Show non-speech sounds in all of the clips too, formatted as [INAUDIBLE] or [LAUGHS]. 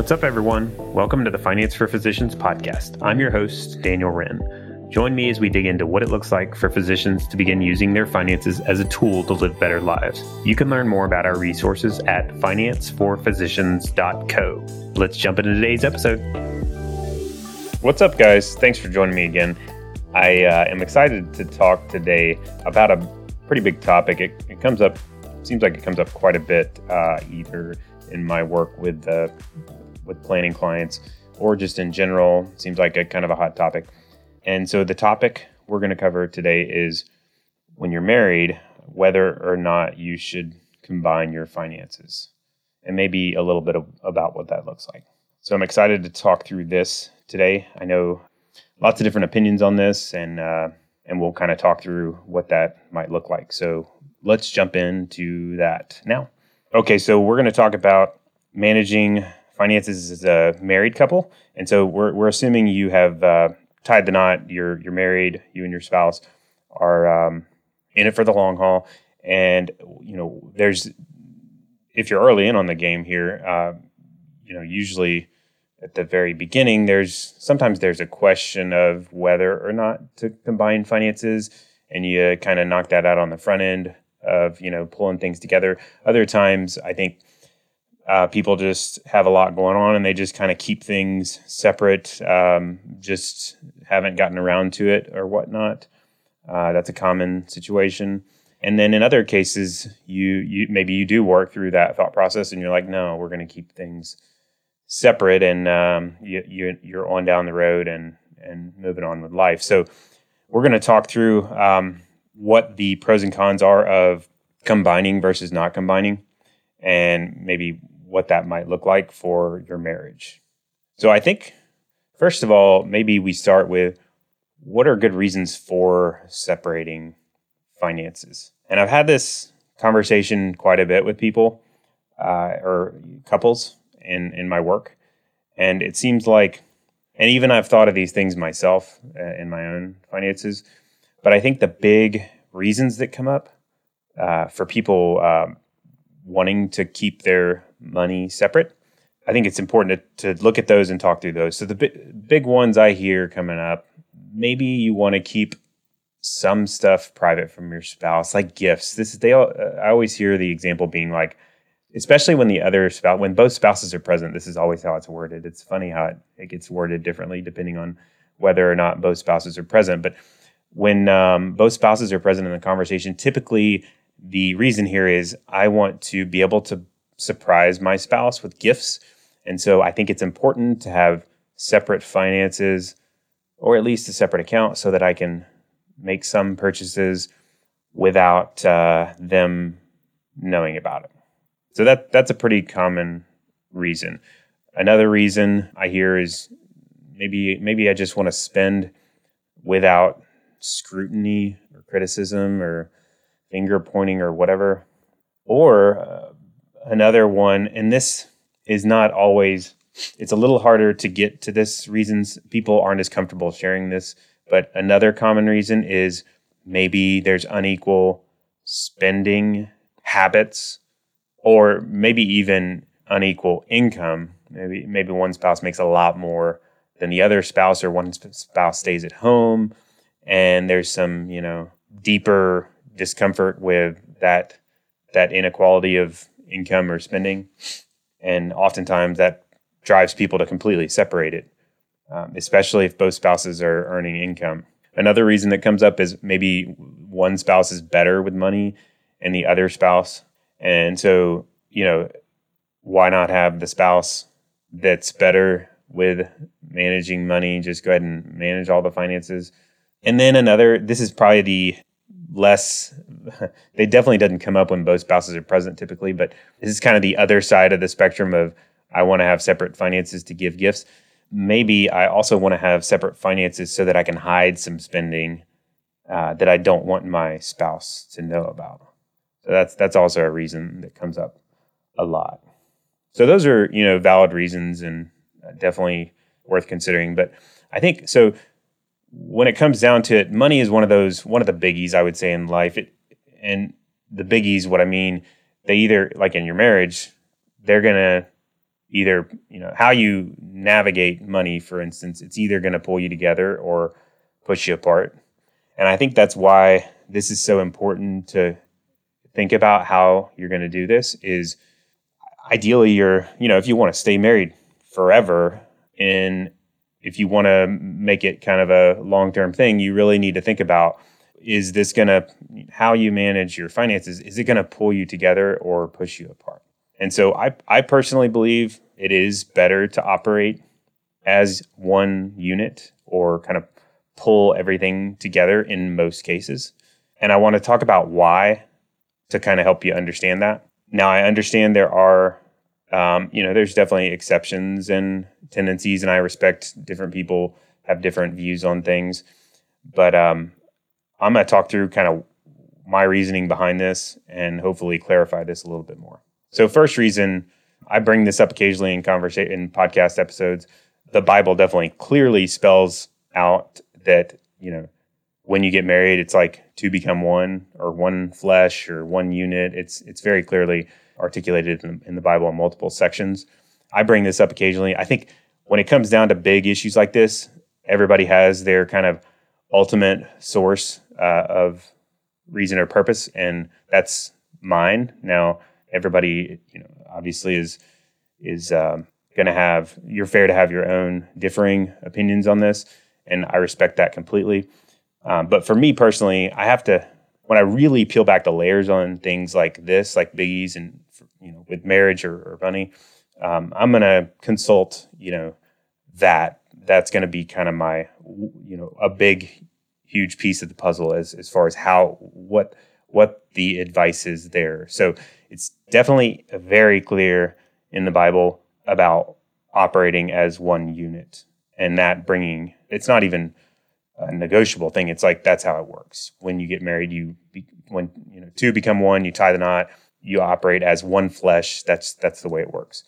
What's up, everyone? Welcome to the Finance for Physicians podcast. I'm your host, Daniel Wren. Join me as we dig into what it looks like for physicians to begin using their finances as a tool to live better lives. You can learn more about our resources at financeforphysicians.co. Let's jump into today's episode. What's up, guys? Thanks for joining me again. I uh, am excited to talk today about a pretty big topic. It, it comes up, seems like it comes up quite a bit, uh, either in my work with uh, with planning clients or just in general. Seems like a kind of a hot topic. And so the topic we're going to cover today is when you're married, whether or not you should combine your finances and maybe a little bit of, about what that looks like. So I'm excited to talk through this today. I know lots of different opinions on this and uh, and we'll kind of talk through what that might look like. So let's jump into that now. Okay, so we're going to talk about managing finances as a married couple. And so we're, we're assuming you have uh, tied the knot. You're you're married. You and your spouse are um, in it for the long haul. And you know, there's if you're early in on the game here, uh, you know, usually at the very beginning, there's sometimes there's a question of whether or not to combine finances, and you kind of knock that out on the front end of you know pulling things together. Other times, I think uh, people just have a lot going on and they just kind of keep things separate, um, just haven't gotten around to it or whatnot. Uh, that's a common situation. And then in other cases, you you maybe you do work through that thought process and you're like, no, we're going to keep things separate, and um, you, you you're on down the road and and moving on with life. So we're going to talk through um, what the pros and cons are of combining versus not combining, and maybe what that might look like for your marriage. So I think, first of all, maybe we start with what are good reasons for separating finances? And I've had this conversation quite a bit with people uh, or couples in, in my work. And it seems like, and even I've thought of these things myself uh, in my own finances, but I think the big reasons that come up uh, for people um, wanting to keep their money separate. I think it's important to, to look at those and talk through those. So the big, big ones I hear coming up, maybe you want to keep some stuff private from your spouse, like gifts. This is they all, I always hear the example being like, especially when the other spouse, when both spouses are present. This is always how it's worded. It's funny how it, it gets worded differently depending on whether or not both spouses are present. But when um, both spouses are present in the conversation, typically the reason here is I want to be able to surprise my spouse with gifts. And so I think it's important to have separate finances or at least a separate account so that I can make some purchases without uh, them knowing about it. So that that's a pretty common reason. Another reason I hear is maybe maybe I just want to spend without scrutiny or criticism or finger pointing or whatever. Or uh, another one, and this is not always, it's a little harder to get to this reasons people aren't as comfortable sharing this. But another common reason is maybe there's unequal spending habits or maybe even unequal income. Maybe maybe one spouse makes a lot more than the other spouse or one spouse stays at home and there's some, you know, deeper discomfort with that that inequality of income or spending, and oftentimes that drives people to completely separate it, um, especially if both spouses are earning income. Another reason that comes up is maybe one spouse is better with money and the other spouse, and so you know why not have the spouse that's better with managing money just go ahead and manage all the finances? And then another this is probably the less [LAUGHS] they definitely doesn't come up when both spouses are present typically but this is kind of the other side of the spectrum of i want to have separate finances to give gifts. Maybe i also want to have separate finances so that i can hide some spending uh, that i don't want my spouse to know about. So that's that's also a reason that comes up a lot. So those are you know valid reasons and uh, definitely worth considering but i think so when it comes down to it, money is one of those one of the biggies I would say in life. It, and the biggies, what I mean, they either like in your marriage, they're gonna either you know how you navigate money for instance it's either to pull you together or push you apart and i think that's why this is so important to think about how you're to do this is ideally you're you know if you want to stay married forever and if you want to make it kind of a long-term thing you really need to think about is this going to how you manage your finances is it going to pull you together or push you apart and so I, I personally believe it is better to operate as one unit or kind of pull everything together in most cases. And I want to talk about why to kind of help you understand that. Now, I understand there are, um, you know, there's definitely exceptions and tendencies, and I respect different people have different views on things. But um, I'm going to talk through kind of my reasoning behind this and hopefully clarify this a little bit more. So, first reason I bring this up occasionally in conversation in podcast episodes. The Bible definitely clearly spells out that you know when you get married, it's like to become one or one flesh or one unit. It's it's very clearly articulated in, in the Bible in multiple sections. I bring this up occasionally. I think when it comes down to big issues like this, everybody has their kind of ultimate source uh, of reason or purpose, and that's mine. Now, everybody, you know, obviously is is um, going to have. You're fair to have your own differing opinions on this, and I respect that completely. Um, but for me personally, I have to when I really peel back the layers on things like this, like biggies, and you know, with marriage or, or money, um, I'm going to consult. You know, that that's going to be kind of my you know a big huge piece of the puzzle as as far as how what what the advice is there. So it's definitely very clear in the Bible about operating as one unit and that bringing it's not even a negotiable thing. It's like that's how it works. When you get married, you be, when you know two become one, you tie the knot, you operate as one flesh. That's that's the way it works.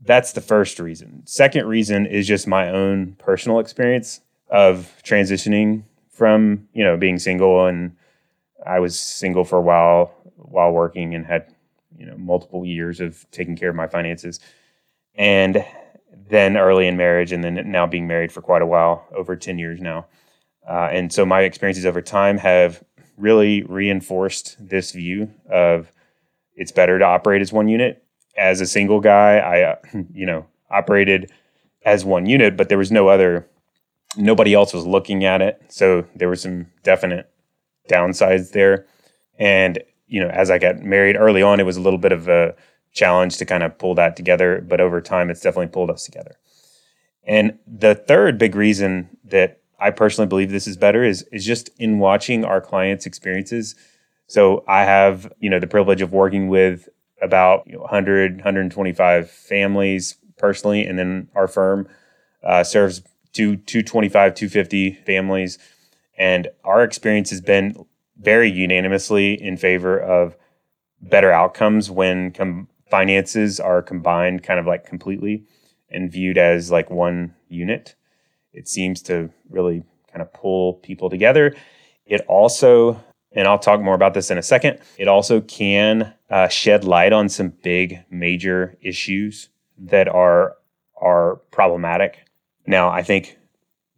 That's the first reason. Second reason is just my own personal experience of transitioning from, you know, being single and I was single for a while while working and had you know multiple years of taking care of my finances, and then early in marriage, and then now being married for quite a while, over ten years now. Uh, and so my experiences over time have really reinforced this view of it's better to operate as one unit. As a single guy, I uh, [LAUGHS] you know operated as one unit, but there was no other nobody else was looking at it. So there were some definite downsides there. And, you know, as I got married early on, it was a little bit of a challenge to kind of pull that together. But over time, it's definitely pulled us together. And the third big reason that I personally believe this is better is, is just in watching our clients' experiences. So I have, you know, the privilege of working with about you know, 100, 125 families personally. And then our firm uh, serves two, 225, 250 families and our experience has been very unanimously in favor of better outcomes when com- finances are combined kind of like completely and viewed as like one unit. It seems to really kind of pull people together. It also, and I'll talk more about this in a second, it also can uh, shed light on some big major issues that are are problematic. Now, I think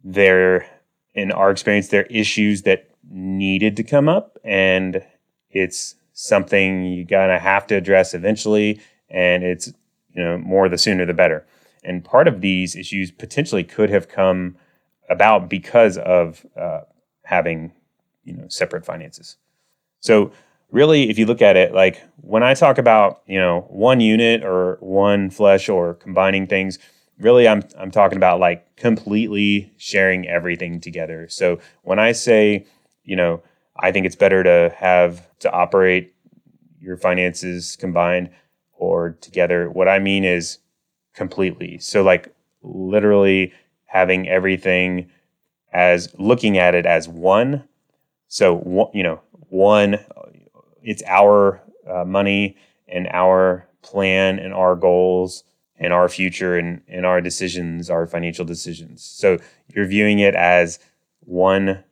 there in our experience, there are issues that needed to come up, and it's something you're gonna have to address eventually. And it's you know more the sooner the better. And part of these issues potentially could have come about because of uh, having you know separate finances. So really, if you look at it, like when I talk about you know one unit or one flesh or combining things really I'm I'm talking about like completely sharing everything together. So when I say, you know, I think it's better to have to operate your finances combined or together, what I mean is completely. So like literally having everything as looking at it as one. So you know, one it's our uh, money and our plan and our goals and our future and in our decisions, our financial decisions. So you're viewing it as one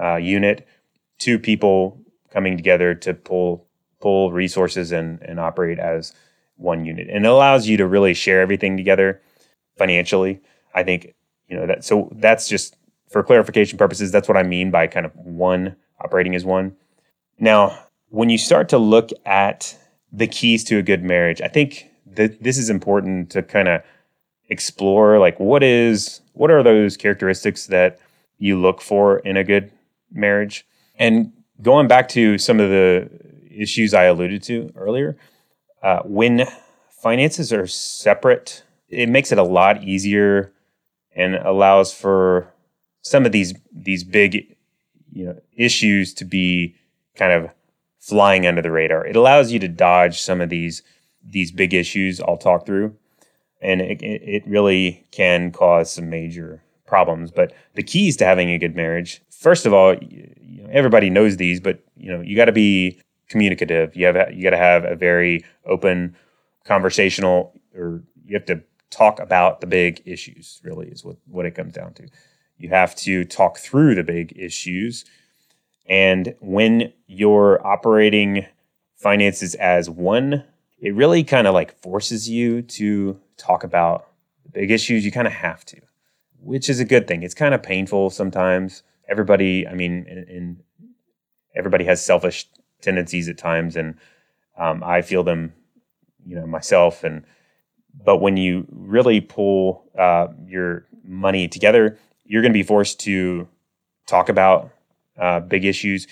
uh, unit, two people coming together to pull pull resources and and operate as one unit. And it allows you to really share everything together financially. I think, you know, that so that's just for clarification purposes, that's what I mean by kind of one operating as one. Now, when you start to look at the keys to a good marriage, I think that this is important to kind of explore like what is what are those characteristics that you look for in a good marriage? And going back to some of the issues I alluded to earlier, uh, when finances are separate, it makes it a lot easier and allows for some of these these big you know issues to be kind of flying under the radar. It allows you to dodge some of these these big issues I'll talk through, and it, it really can cause some major problems. But the keys to having a good marriage, first of all, you know, everybody knows these, but you know you got to be communicative. You have you got to have a very open, conversational, or you have to talk about the big issues. Really, is what what it comes down to. You have to talk through the big issues, and when you're operating finances as one, it really kind of like forces you to talk about the big issues. You kind of have to, which is a good thing. It's kind of painful sometimes. Everybody, I mean, and everybody has selfish tendencies at times, and um, I feel them, you know, myself. And but when you really pull uh, your money together, you're going to be forced to talk about uh, big issues.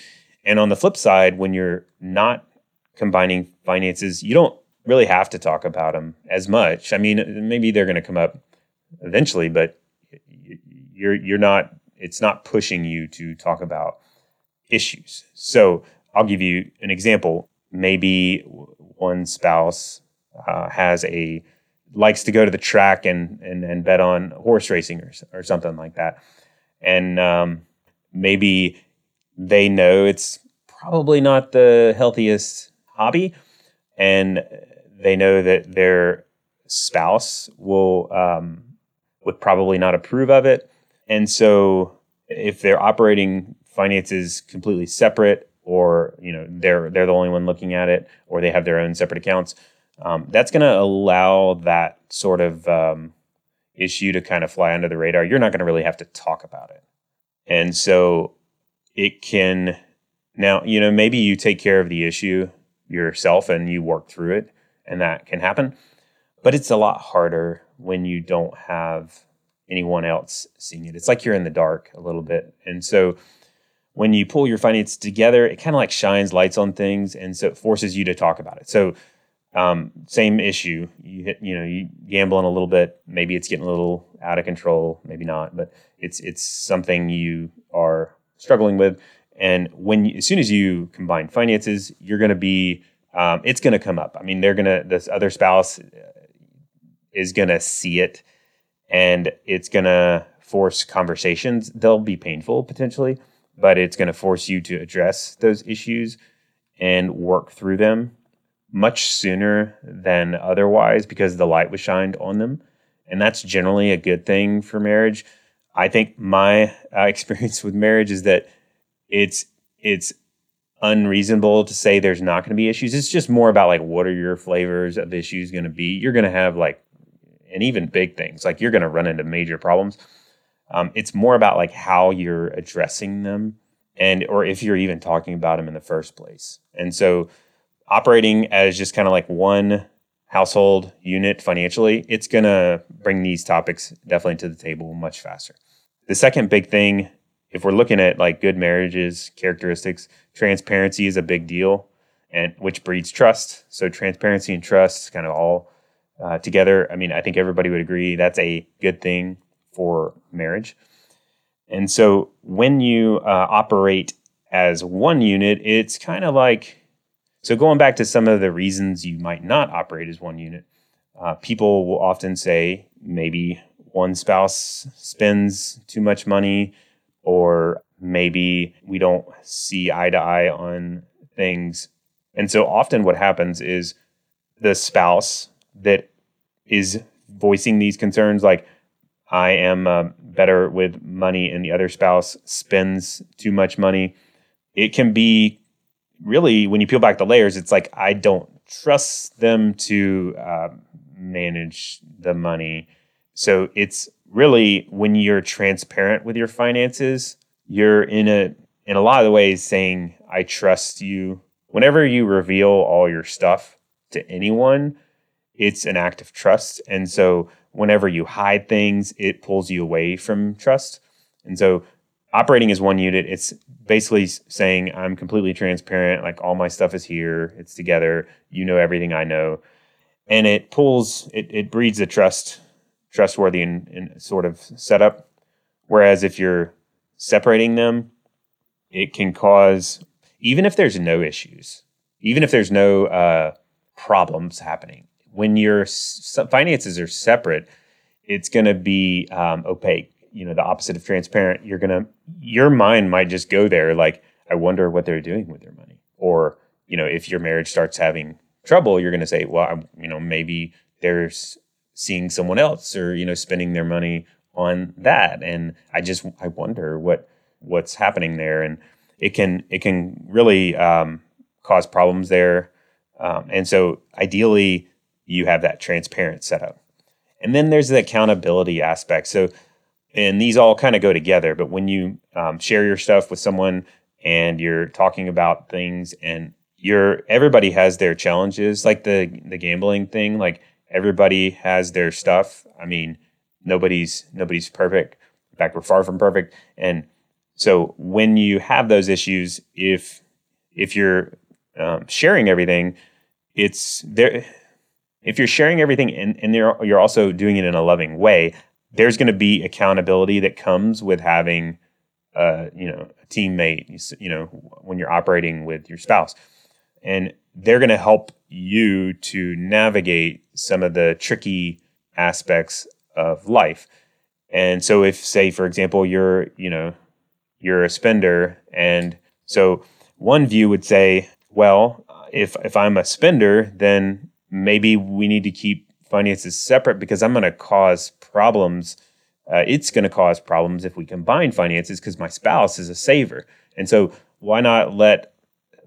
And on the flip side, when you're not combining finances, you don't really have to talk about them as much. I mean, maybe they're going to come up eventually, but you're you're not. It's not pushing you to talk about issues. So I'll give you an example. Maybe one spouse uh, has a likes to go to the track and and, and bet on horse racing or, or something like that, and um, maybe they know it's probably not the healthiest hobby, and they know that their spouse will um, would probably not approve of it, and so if they're operating finances completely separate or you know they're they're the only one looking at it, or they have their own separate accounts. Um, that's going to allow that sort of um, issue to kind of fly under the radar. You're not going to really have to talk about it, and so it can now you know maybe you take care of the issue yourself and you work through it, and that can happen. But it's a lot harder when you don't have anyone else seeing it. It's like you're in the dark a little bit, and so when you pull your finances together, it kind of like shines lights on things, and so it forces you to talk about it. So, um, same issue. You hit, you know, you gambling a little bit. Maybe it's getting a little out of control. Maybe not, but it's it's something you are struggling with. And when you, as soon as you combine finances, you're going to be um, it's going to come up. I mean, they're going to this other spouse uh, is going to see it, and it's going to force conversations. They'll be painful potentially but it's going to force you to address those issues and work through them much sooner than otherwise because the light was shined on them. And that's generally a good thing for marriage. I think my uh, [LAUGHS] experience with marriage is that it's it's unreasonable to say there's not going to be issues. It's just more about like what are your flavors of issues going to be. You're going to have like and even big things like you're going to run into major problems. Um, it's more about like how you're addressing them and or if you're even talking about them in the first place. And so operating as just kind of like one household unit financially, it's going to bring these topics definitely to the table much faster. The second big thing, if we're looking at like good marriages, characteristics, transparency is a big deal, and which breeds trust. So transparency and trust kind of all uh, together. I mean, I think everybody would agree that's a good thing for marriage. And so when you uh, operate as one unit, it's kind of like so going back to some of the reasons you might not operate as one unit, uh, people will often say maybe one spouse spends too much money, or maybe we don't see eye to eye on things. And so often what happens is the spouse that is voicing these concerns, like, I am uh, better with money and the other spouse spends too much money. It can be really, when you peel back the layers, it's like, I don't trust them to uh, manage the money. So it's really when you're transparent with your finances, you're in a in a lot of the ways saying, I trust you. Whenever you reveal all your stuff to anyone, it's an act of trust. And so whenever you hide things, it pulls you away from trust. And so operating as one unit, it's basically saying I'm completely transparent, like all my stuff is here, it's together, you know everything I know. And it pulls, it, it breeds a trust, trustworthy and, and sort of setup. Whereas if you're separating them, it can cause, even if there's no issues, even if there's no uh, problems happening, when your finances are separate, it's going to be um, opaque you know the opposite of transparent you're gonna your mind might just go there like i wonder what they're doing with their money. Or you know if your marriage starts having trouble you're gonna say well I'm, you know maybe they're seeing someone else or you know spending their money on that. And i just i wonder what what's happening there. And it can it can really um, cause problems there. Um, and so ideally you have that transparent setup. And then there's the accountability aspect. So and these all kind of go together. But when you um, share your stuff with someone and you're talking about things and you're everybody has their challenges, like the the gambling thing, like everybody has their stuff. I mean, nobody's nobody's perfect. In fact, we're far from perfect. And so when you have those issues, if if you're um, sharing everything, it's there. If you're sharing everything and, and you're, you're also doing it in a loving way, there's going to be accountability that comes with having uh, you know a teammate you know when you're operating with your spouse. And they're going to help you to navigate some of the tricky aspects of life. And so if say for example you're you know you're a spender and so one view would say well if if i'm a spender then maybe we need to keep finances separate because I'm going to cause problems. Uh, it's going to cause problems if we combine finances because my spouse is a saver. And so, why not let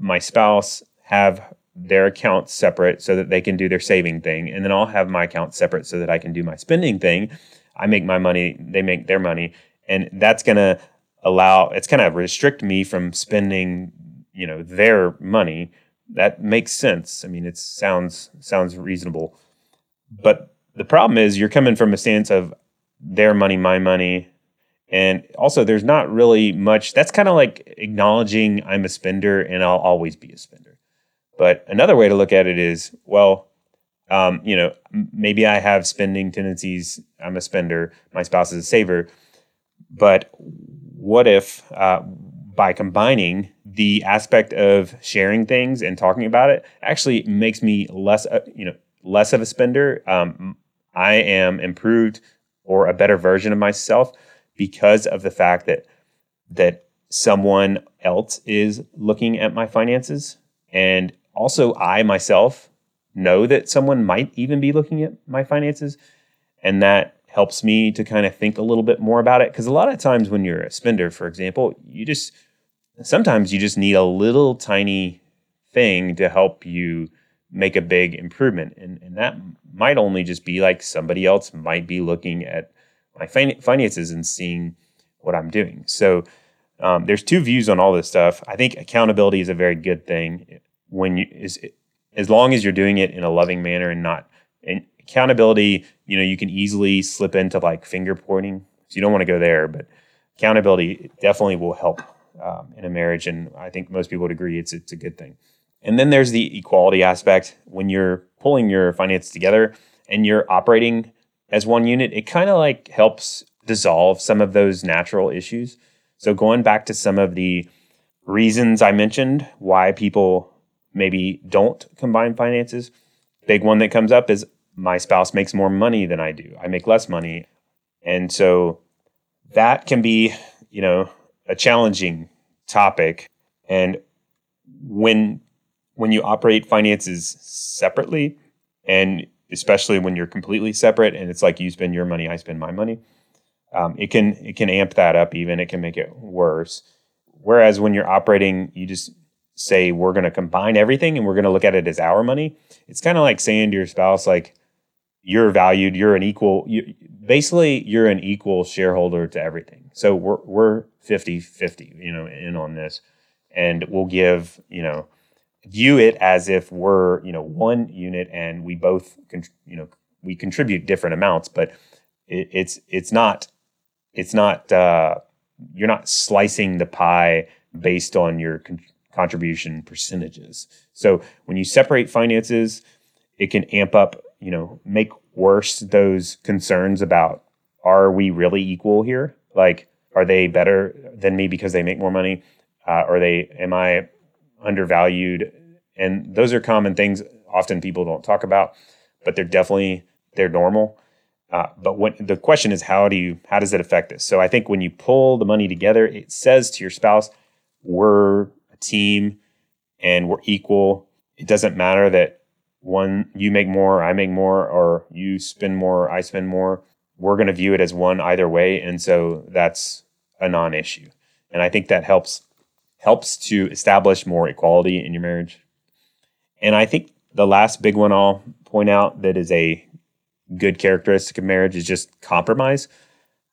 my spouse have their accounts separate so that they can do their saving thing? And then I'll have my account separate so that I can do my spending thing. I make my money, they make their money. And that's going to allow, it's going to restrict me from spending, you know, their money. That makes sense. I mean, it sounds sounds reasonable. But the problem is you're coming from a stance of their money, my money. And also, there's not really much. That's kind of like acknowledging I'm a spender and I'll always be a spender. But another way to look at it is, well, um, you know, maybe I have spending tendencies. I'm a spender. My spouse is a saver. But what if uh, by combining the aspect of sharing things and talking about it actually makes me less, uh, you know, less of a spender. Um, I am improved or a better version of myself because of the fact that that someone else is looking at my finances. And also I myself know that someone might even be looking at my finances. And that helps me to kind of think a little bit more about it. Because a lot of times when you're a spender for example you just sometimes you just need a little tiny thing to help you make a big improvement. And, and that might only just be like somebody else might be looking at my fin- finances and seeing what I'm doing. So um, there's two views on all this stuff. I think accountability is a very good thing when you is as long as you're doing it in a loving manner and not and accountability. You know, you can easily slip into like finger pointing, so you don't want to go there. But accountability definitely will help um, in a marriage, and I think most people would agree it's it's a good thing. And then there's the equality aspect. When you're pulling your finances together and you're operating as one unit, it kind of like helps dissolve some of those natural issues. So going back to some of the reasons I mentioned why people maybe don't combine finances, big one that comes up is my spouse makes more money than I do. I make less money. And so that can be, you know, a challenging topic. And when when you operate finances separately, and especially when you're completely separate and it's like you spend your money, I spend my money, um, it can it can amp that up even. It can make it worse. Whereas when you're operating, you just say we're going to combine everything and we're going to look at it as our money, it's kind of like saying to your spouse, like, you're valued, you're an equal, you, basically, you're an equal shareholder to everything. So we're, we're 50 50, you know, in on this. And we'll give, you know, view it as if we're, you know, one unit and we both, you know, we contribute different amounts, but it, it's, it's not, it's not, uh, you're not slicing the pie based on your con- contribution percentages. So when you separate finances, it can amp up, you know, make worse those concerns about are we really equal here? Like, are they better than me because they make more money? Uh, are they, am I undervalued? And those are common things often people don't talk about, but they're definitely, they're normal. Uh, but when the question is, how do you, how does it affect this? So I think when you pull the money together, it says to your spouse, we're a team and we're equal. It doesn't matter that one you make more, I make more, or you spend more, I spend more. We're going to view it as one either way, and so that's a non-issue. And I think that helps helps to establish more equality in your marriage. And I think the last big one I'll point out that is a good characteristic of marriage is just compromise.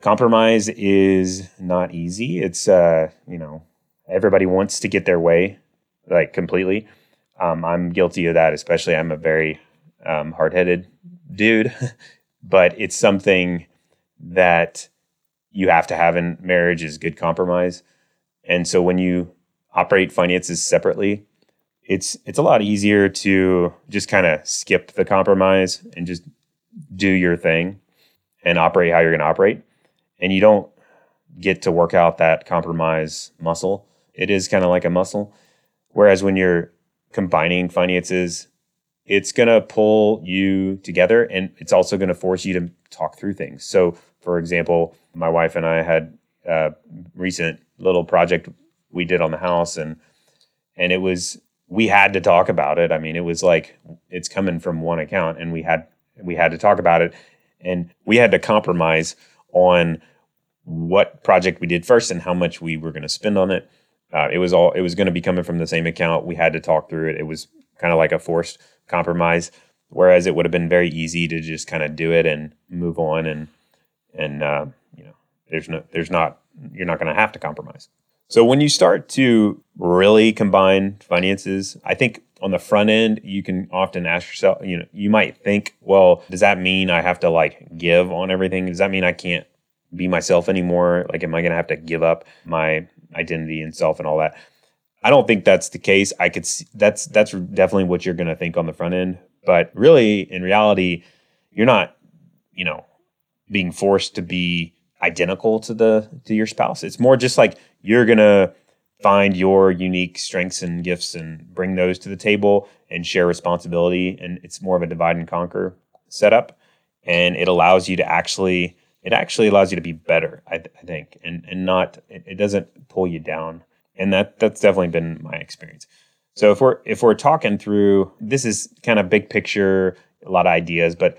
Compromise is not easy. It's uh, you know, everybody wants to get their way like completely. Um, I'm guilty of that, especially I'm a very um, hard-headed dude, [LAUGHS] but it's something that you have to have in marriage is good compromise. And so when you operate finances separately, it's it's a lot easier to just kind of skip the compromise and just do your thing and operate how you're going to operate. And you don't get to work out that compromise muscle. It is kind of like a muscle. Whereas when you're combining finances, it's going to pull you together and it's also going to force you to talk through things. So, for example, my wife and I had a recent little project we did on the house and and it was we had to talk about it. I mean, it was like it's coming from one account and we had we had to talk about it and we had to compromise on what project we did first and how much we were going to spend on it. Uh, it was all it was going to be coming from the same account. We had to talk through it. It was kind of like a forced compromise, whereas it would have been very easy to just kind of do it and move on and and uh, you know there's no there's not you're not going to have to compromise. So when you start to really combine finances, I think on the front end, you can often ask yourself, you know, you might think, well, does that mean I have to like give on everything? Does that mean I can't be myself anymore? Like, am I going to have to give up my identity and self and all that? I don't think that's the case. I could see that's that's definitely what you're going to think on the front end, but really, in reality, you're not, you know, being forced to be identical to the to your spouse. It's more just like you're to find your unique strengths and gifts and bring those to the table and share responsibility. And it's more of a divide and conquer setup. And it allows you to actually, it actually allows you to be better, I, th- I think, and, and not, it, it doesn't pull you down. And that, that's definitely been my experience. So if we're, if we're talking through, this is kind of big picture, a lot of ideas, but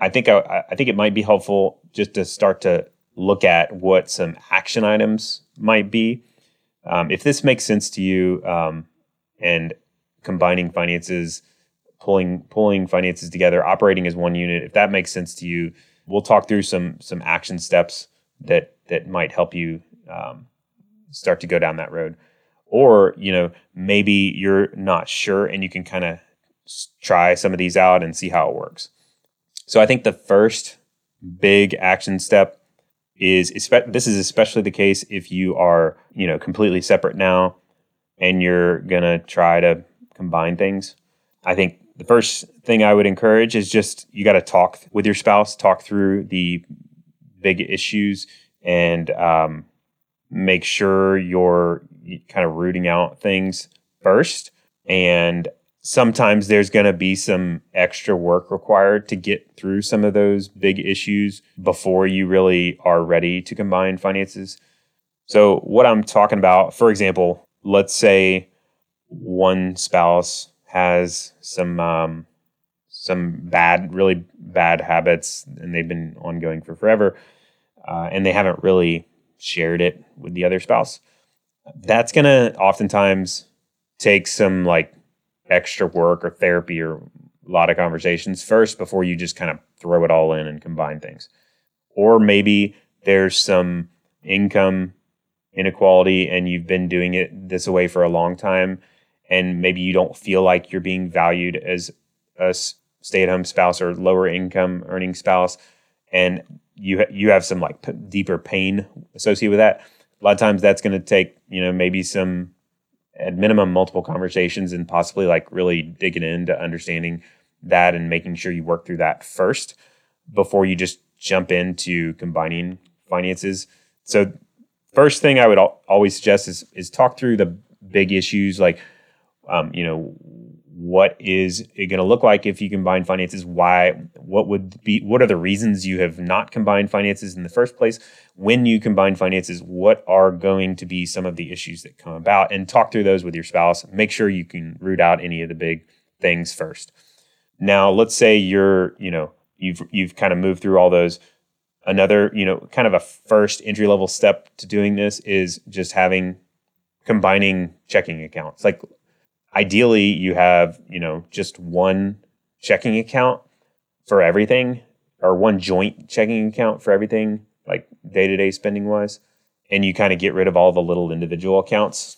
I think I, I think it might be helpful just to start to look at what some action items might be um, if this makes sense to you um, and combining finances, pulling pulling finances together, operating as one unit, if that makes sense to you, we'll talk through some some action steps that that might help you um, start to go down that road. Or you know maybe you're not sure and you can kind of try some of these out and see how it works. So I think the first big action step is this is especially the case if you are you know completely separate now and you're gonna try to combine things. I think the first thing i would encourage is just you got to talk with your spouse talk through the big issues and um, make sure you're kind of rooting out things first. And sometimes there's going to be some extra work required to get through some of those big issues before you really are ready to combine finances. So, what I'm talking about, for example, let's say one spouse has some um, some bad, really bad habits, and they've been ongoing for forever, uh, and they haven't really shared it with the other spouse. That's going to oftentimes take some like extra work or therapy or a lot of conversations first before you just kind of throw it all in and combine things. Or maybe there's some income inequality and you've been doing it this way for a long time and maybe you don't feel like you're being valued as a stay-at-home spouse or lower income earning spouse and you you have some like p- deeper pain associated with that a lot of times that's going to take you know maybe some at minimum multiple conversations and possibly like really digging into understanding that and making sure you work through that first before you just jump into combining finances. So first thing i would al- always suggest is is talk through the big issues like um, you know what is it going to look like if you combine finances? Why what would be what are the reasons you have not combined finances in the first place? When you combine finances what are going to be some of the issues that come about? And talk through those with your spouse. Make sure you can root out any of the big things first. Now let's say you're you know you've you've kind of moved through all those. Another you know kind of a first entry level step to doing this is just having combining checking accounts. Like ideally you have you know just one checking account for everything or one joint checking account for everything like day-to-day spending wise and you kind of get rid of all the little individual accounts.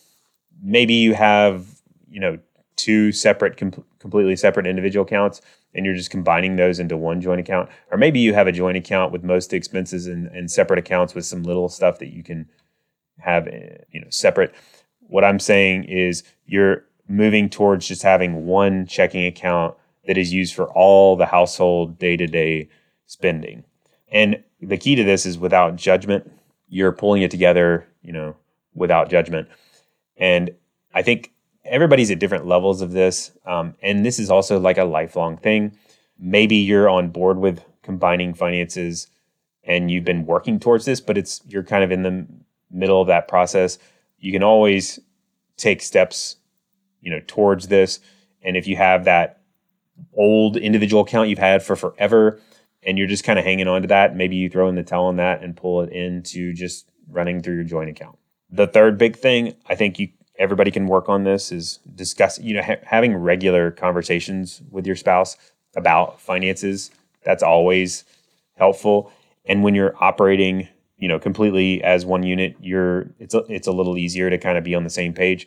Maybe you have you know two separate com- completely separate individual accounts and you're just combining those into one joint account. Or maybe you have a joint account with most expenses and, and separate accounts with some little stuff that you can have eh, you know separate. What i'm saying is you're moving towards just having one checking account that is used for all the household day to day spending. And the key to this is without judgment. You're pulling it together, you know, without judgment. And I think everybody's at different levels of this. Um, and this is also like a lifelong thing. Maybe you're on board with combining finances and you've been working towards this, but it's you're kind of in the middle of that process. You can always take steps you know towards this. And if you have that old individual account you've had for forever and you're just kind of hanging on to that maybe you throw in the towel on that and pull it into just running through your joint account. The third big thing i think you everybody can work on this is discuss you know ha- having regular conversations with your spouse about finances. That's always helpful. And when you're operating you know completely as one unit you're it's a, it's a little easier to kind of be on the same page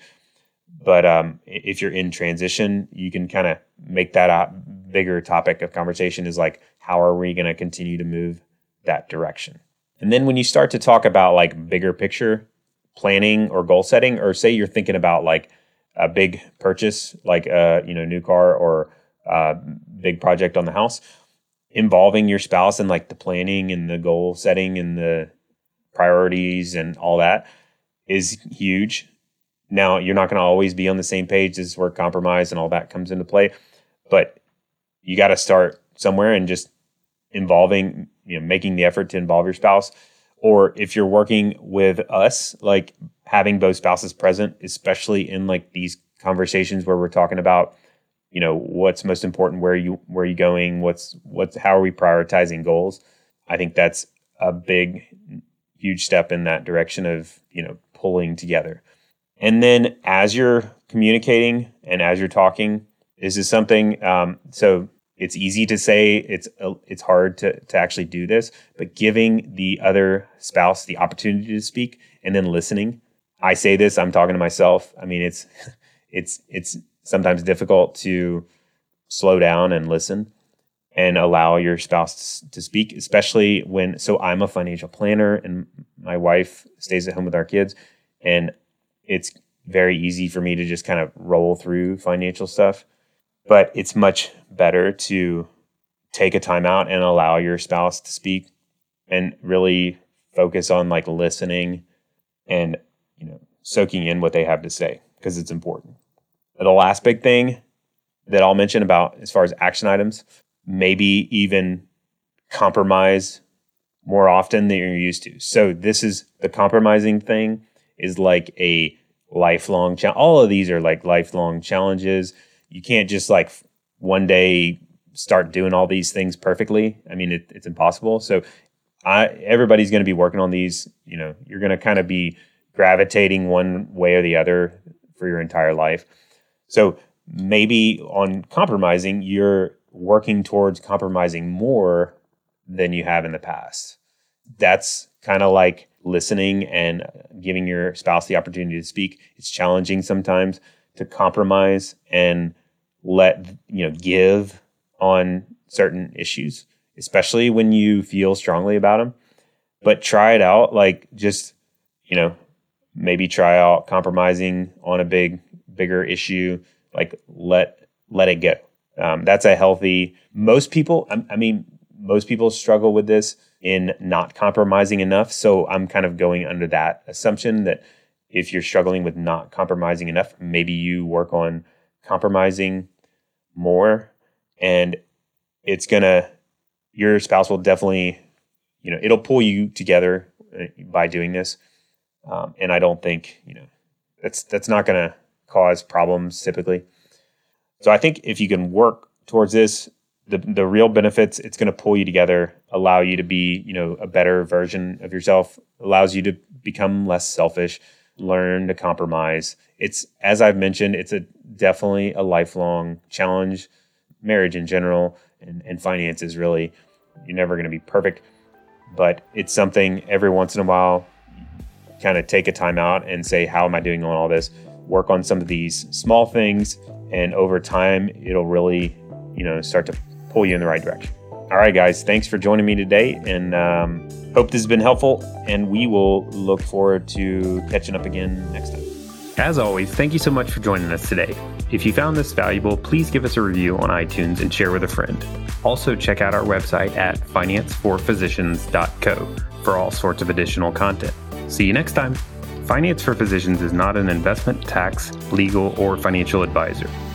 but um, if you're in transition, you can kind of make that a bigger topic of conversation is like, how are we going to continue to move that direction? And then when you start to talk about like bigger picture planning or goal setting, or say you're thinking about like a big purchase, like a you know new car or a big project on the house, involving your spouse and like the planning and the goal setting and the priorities and all that is huge now, you're not going to always be on the same page. This is where compromise and all that comes into play. But you got to start somewhere and just involving, you know, making the effort to involve your spouse. Or if you're working with us, like having both spouses present, especially in like these conversations where we're talking about, you know, what's most important, where you where are you going, what's what's how are we prioritizing goals? I think that's a big, huge step in that direction of you know pulling together. And then as you're communicating and as you're talking, this is something. Um, so it's easy to say it's uh, it's hard to to actually do this, but giving the other spouse the opportunity to speak and then listening. I say this. I'm talking to myself. I mean, it's [LAUGHS] it's it's sometimes difficult to slow down and listen and allow your spouse to speak, especially when. So I'm a financial planner, and my wife stays at home with our kids, and it's very easy for me to just kind of roll through financial stuff. But it's much better to take a time out and allow your spouse to speak and really focus on like listening and you know soaking in what they have to say because it's important. The last big thing that I'll mention about as far as action items, maybe even compromise more often than you're used to. So this is the compromising thing is like a lifelong challenge. All of these are like lifelong challenges. You can't just like one day start doing all these things perfectly. I mean, it, it's impossible. So, I everybody's going to be working on these. You know, you're going to kind of be gravitating one way or the other for your entire life. So maybe on compromising, you're working towards compromising more than you have in the past. That's kind of like listening and giving your spouse the opportunity to speak. It's challenging sometimes to compromise and let you know give on certain issues, especially when you feel strongly about them. But try it out, like just you know, maybe try out compromising on a big bigger issue. Like let let it go. Um, that's a healthy. Most people, I, I mean, most people struggle with this in not compromising enough. So I'm kind of going under that assumption that if you're struggling with not compromising enough, maybe you work on compromising more and it's going to, your spouse will definitely, you know, it'll pull you together uh, by doing this. Um, and I don't think, you know, that's, that's not going to cause problems typically. So I think if you can work towards this, the the real benefits it's going to pull you together allow you to be you know a better version of yourself allows you to become less selfish learn to compromise. It's as i've mentioned it's a definitely a lifelong challenge. Marriage in general and, and finances really you're never going to be perfect but it's something every once in a while kind of take a time out and say how am i doing on all this? Work on some of these small things and over time it'll really you know start to pull you in the right direction. All right, guys, thanks for joining me today, and um, hope this has been helpful. And we will look forward to catching up again next time. As always, thank you so much for joining us today. If you found this valuable, please give us a review on iTunes and share with a friend. Also, check out our website at financeforphysicians.co for all sorts of additional content. See you next time. Finance for Physicians is not an investment, tax, legal, or financial advisor.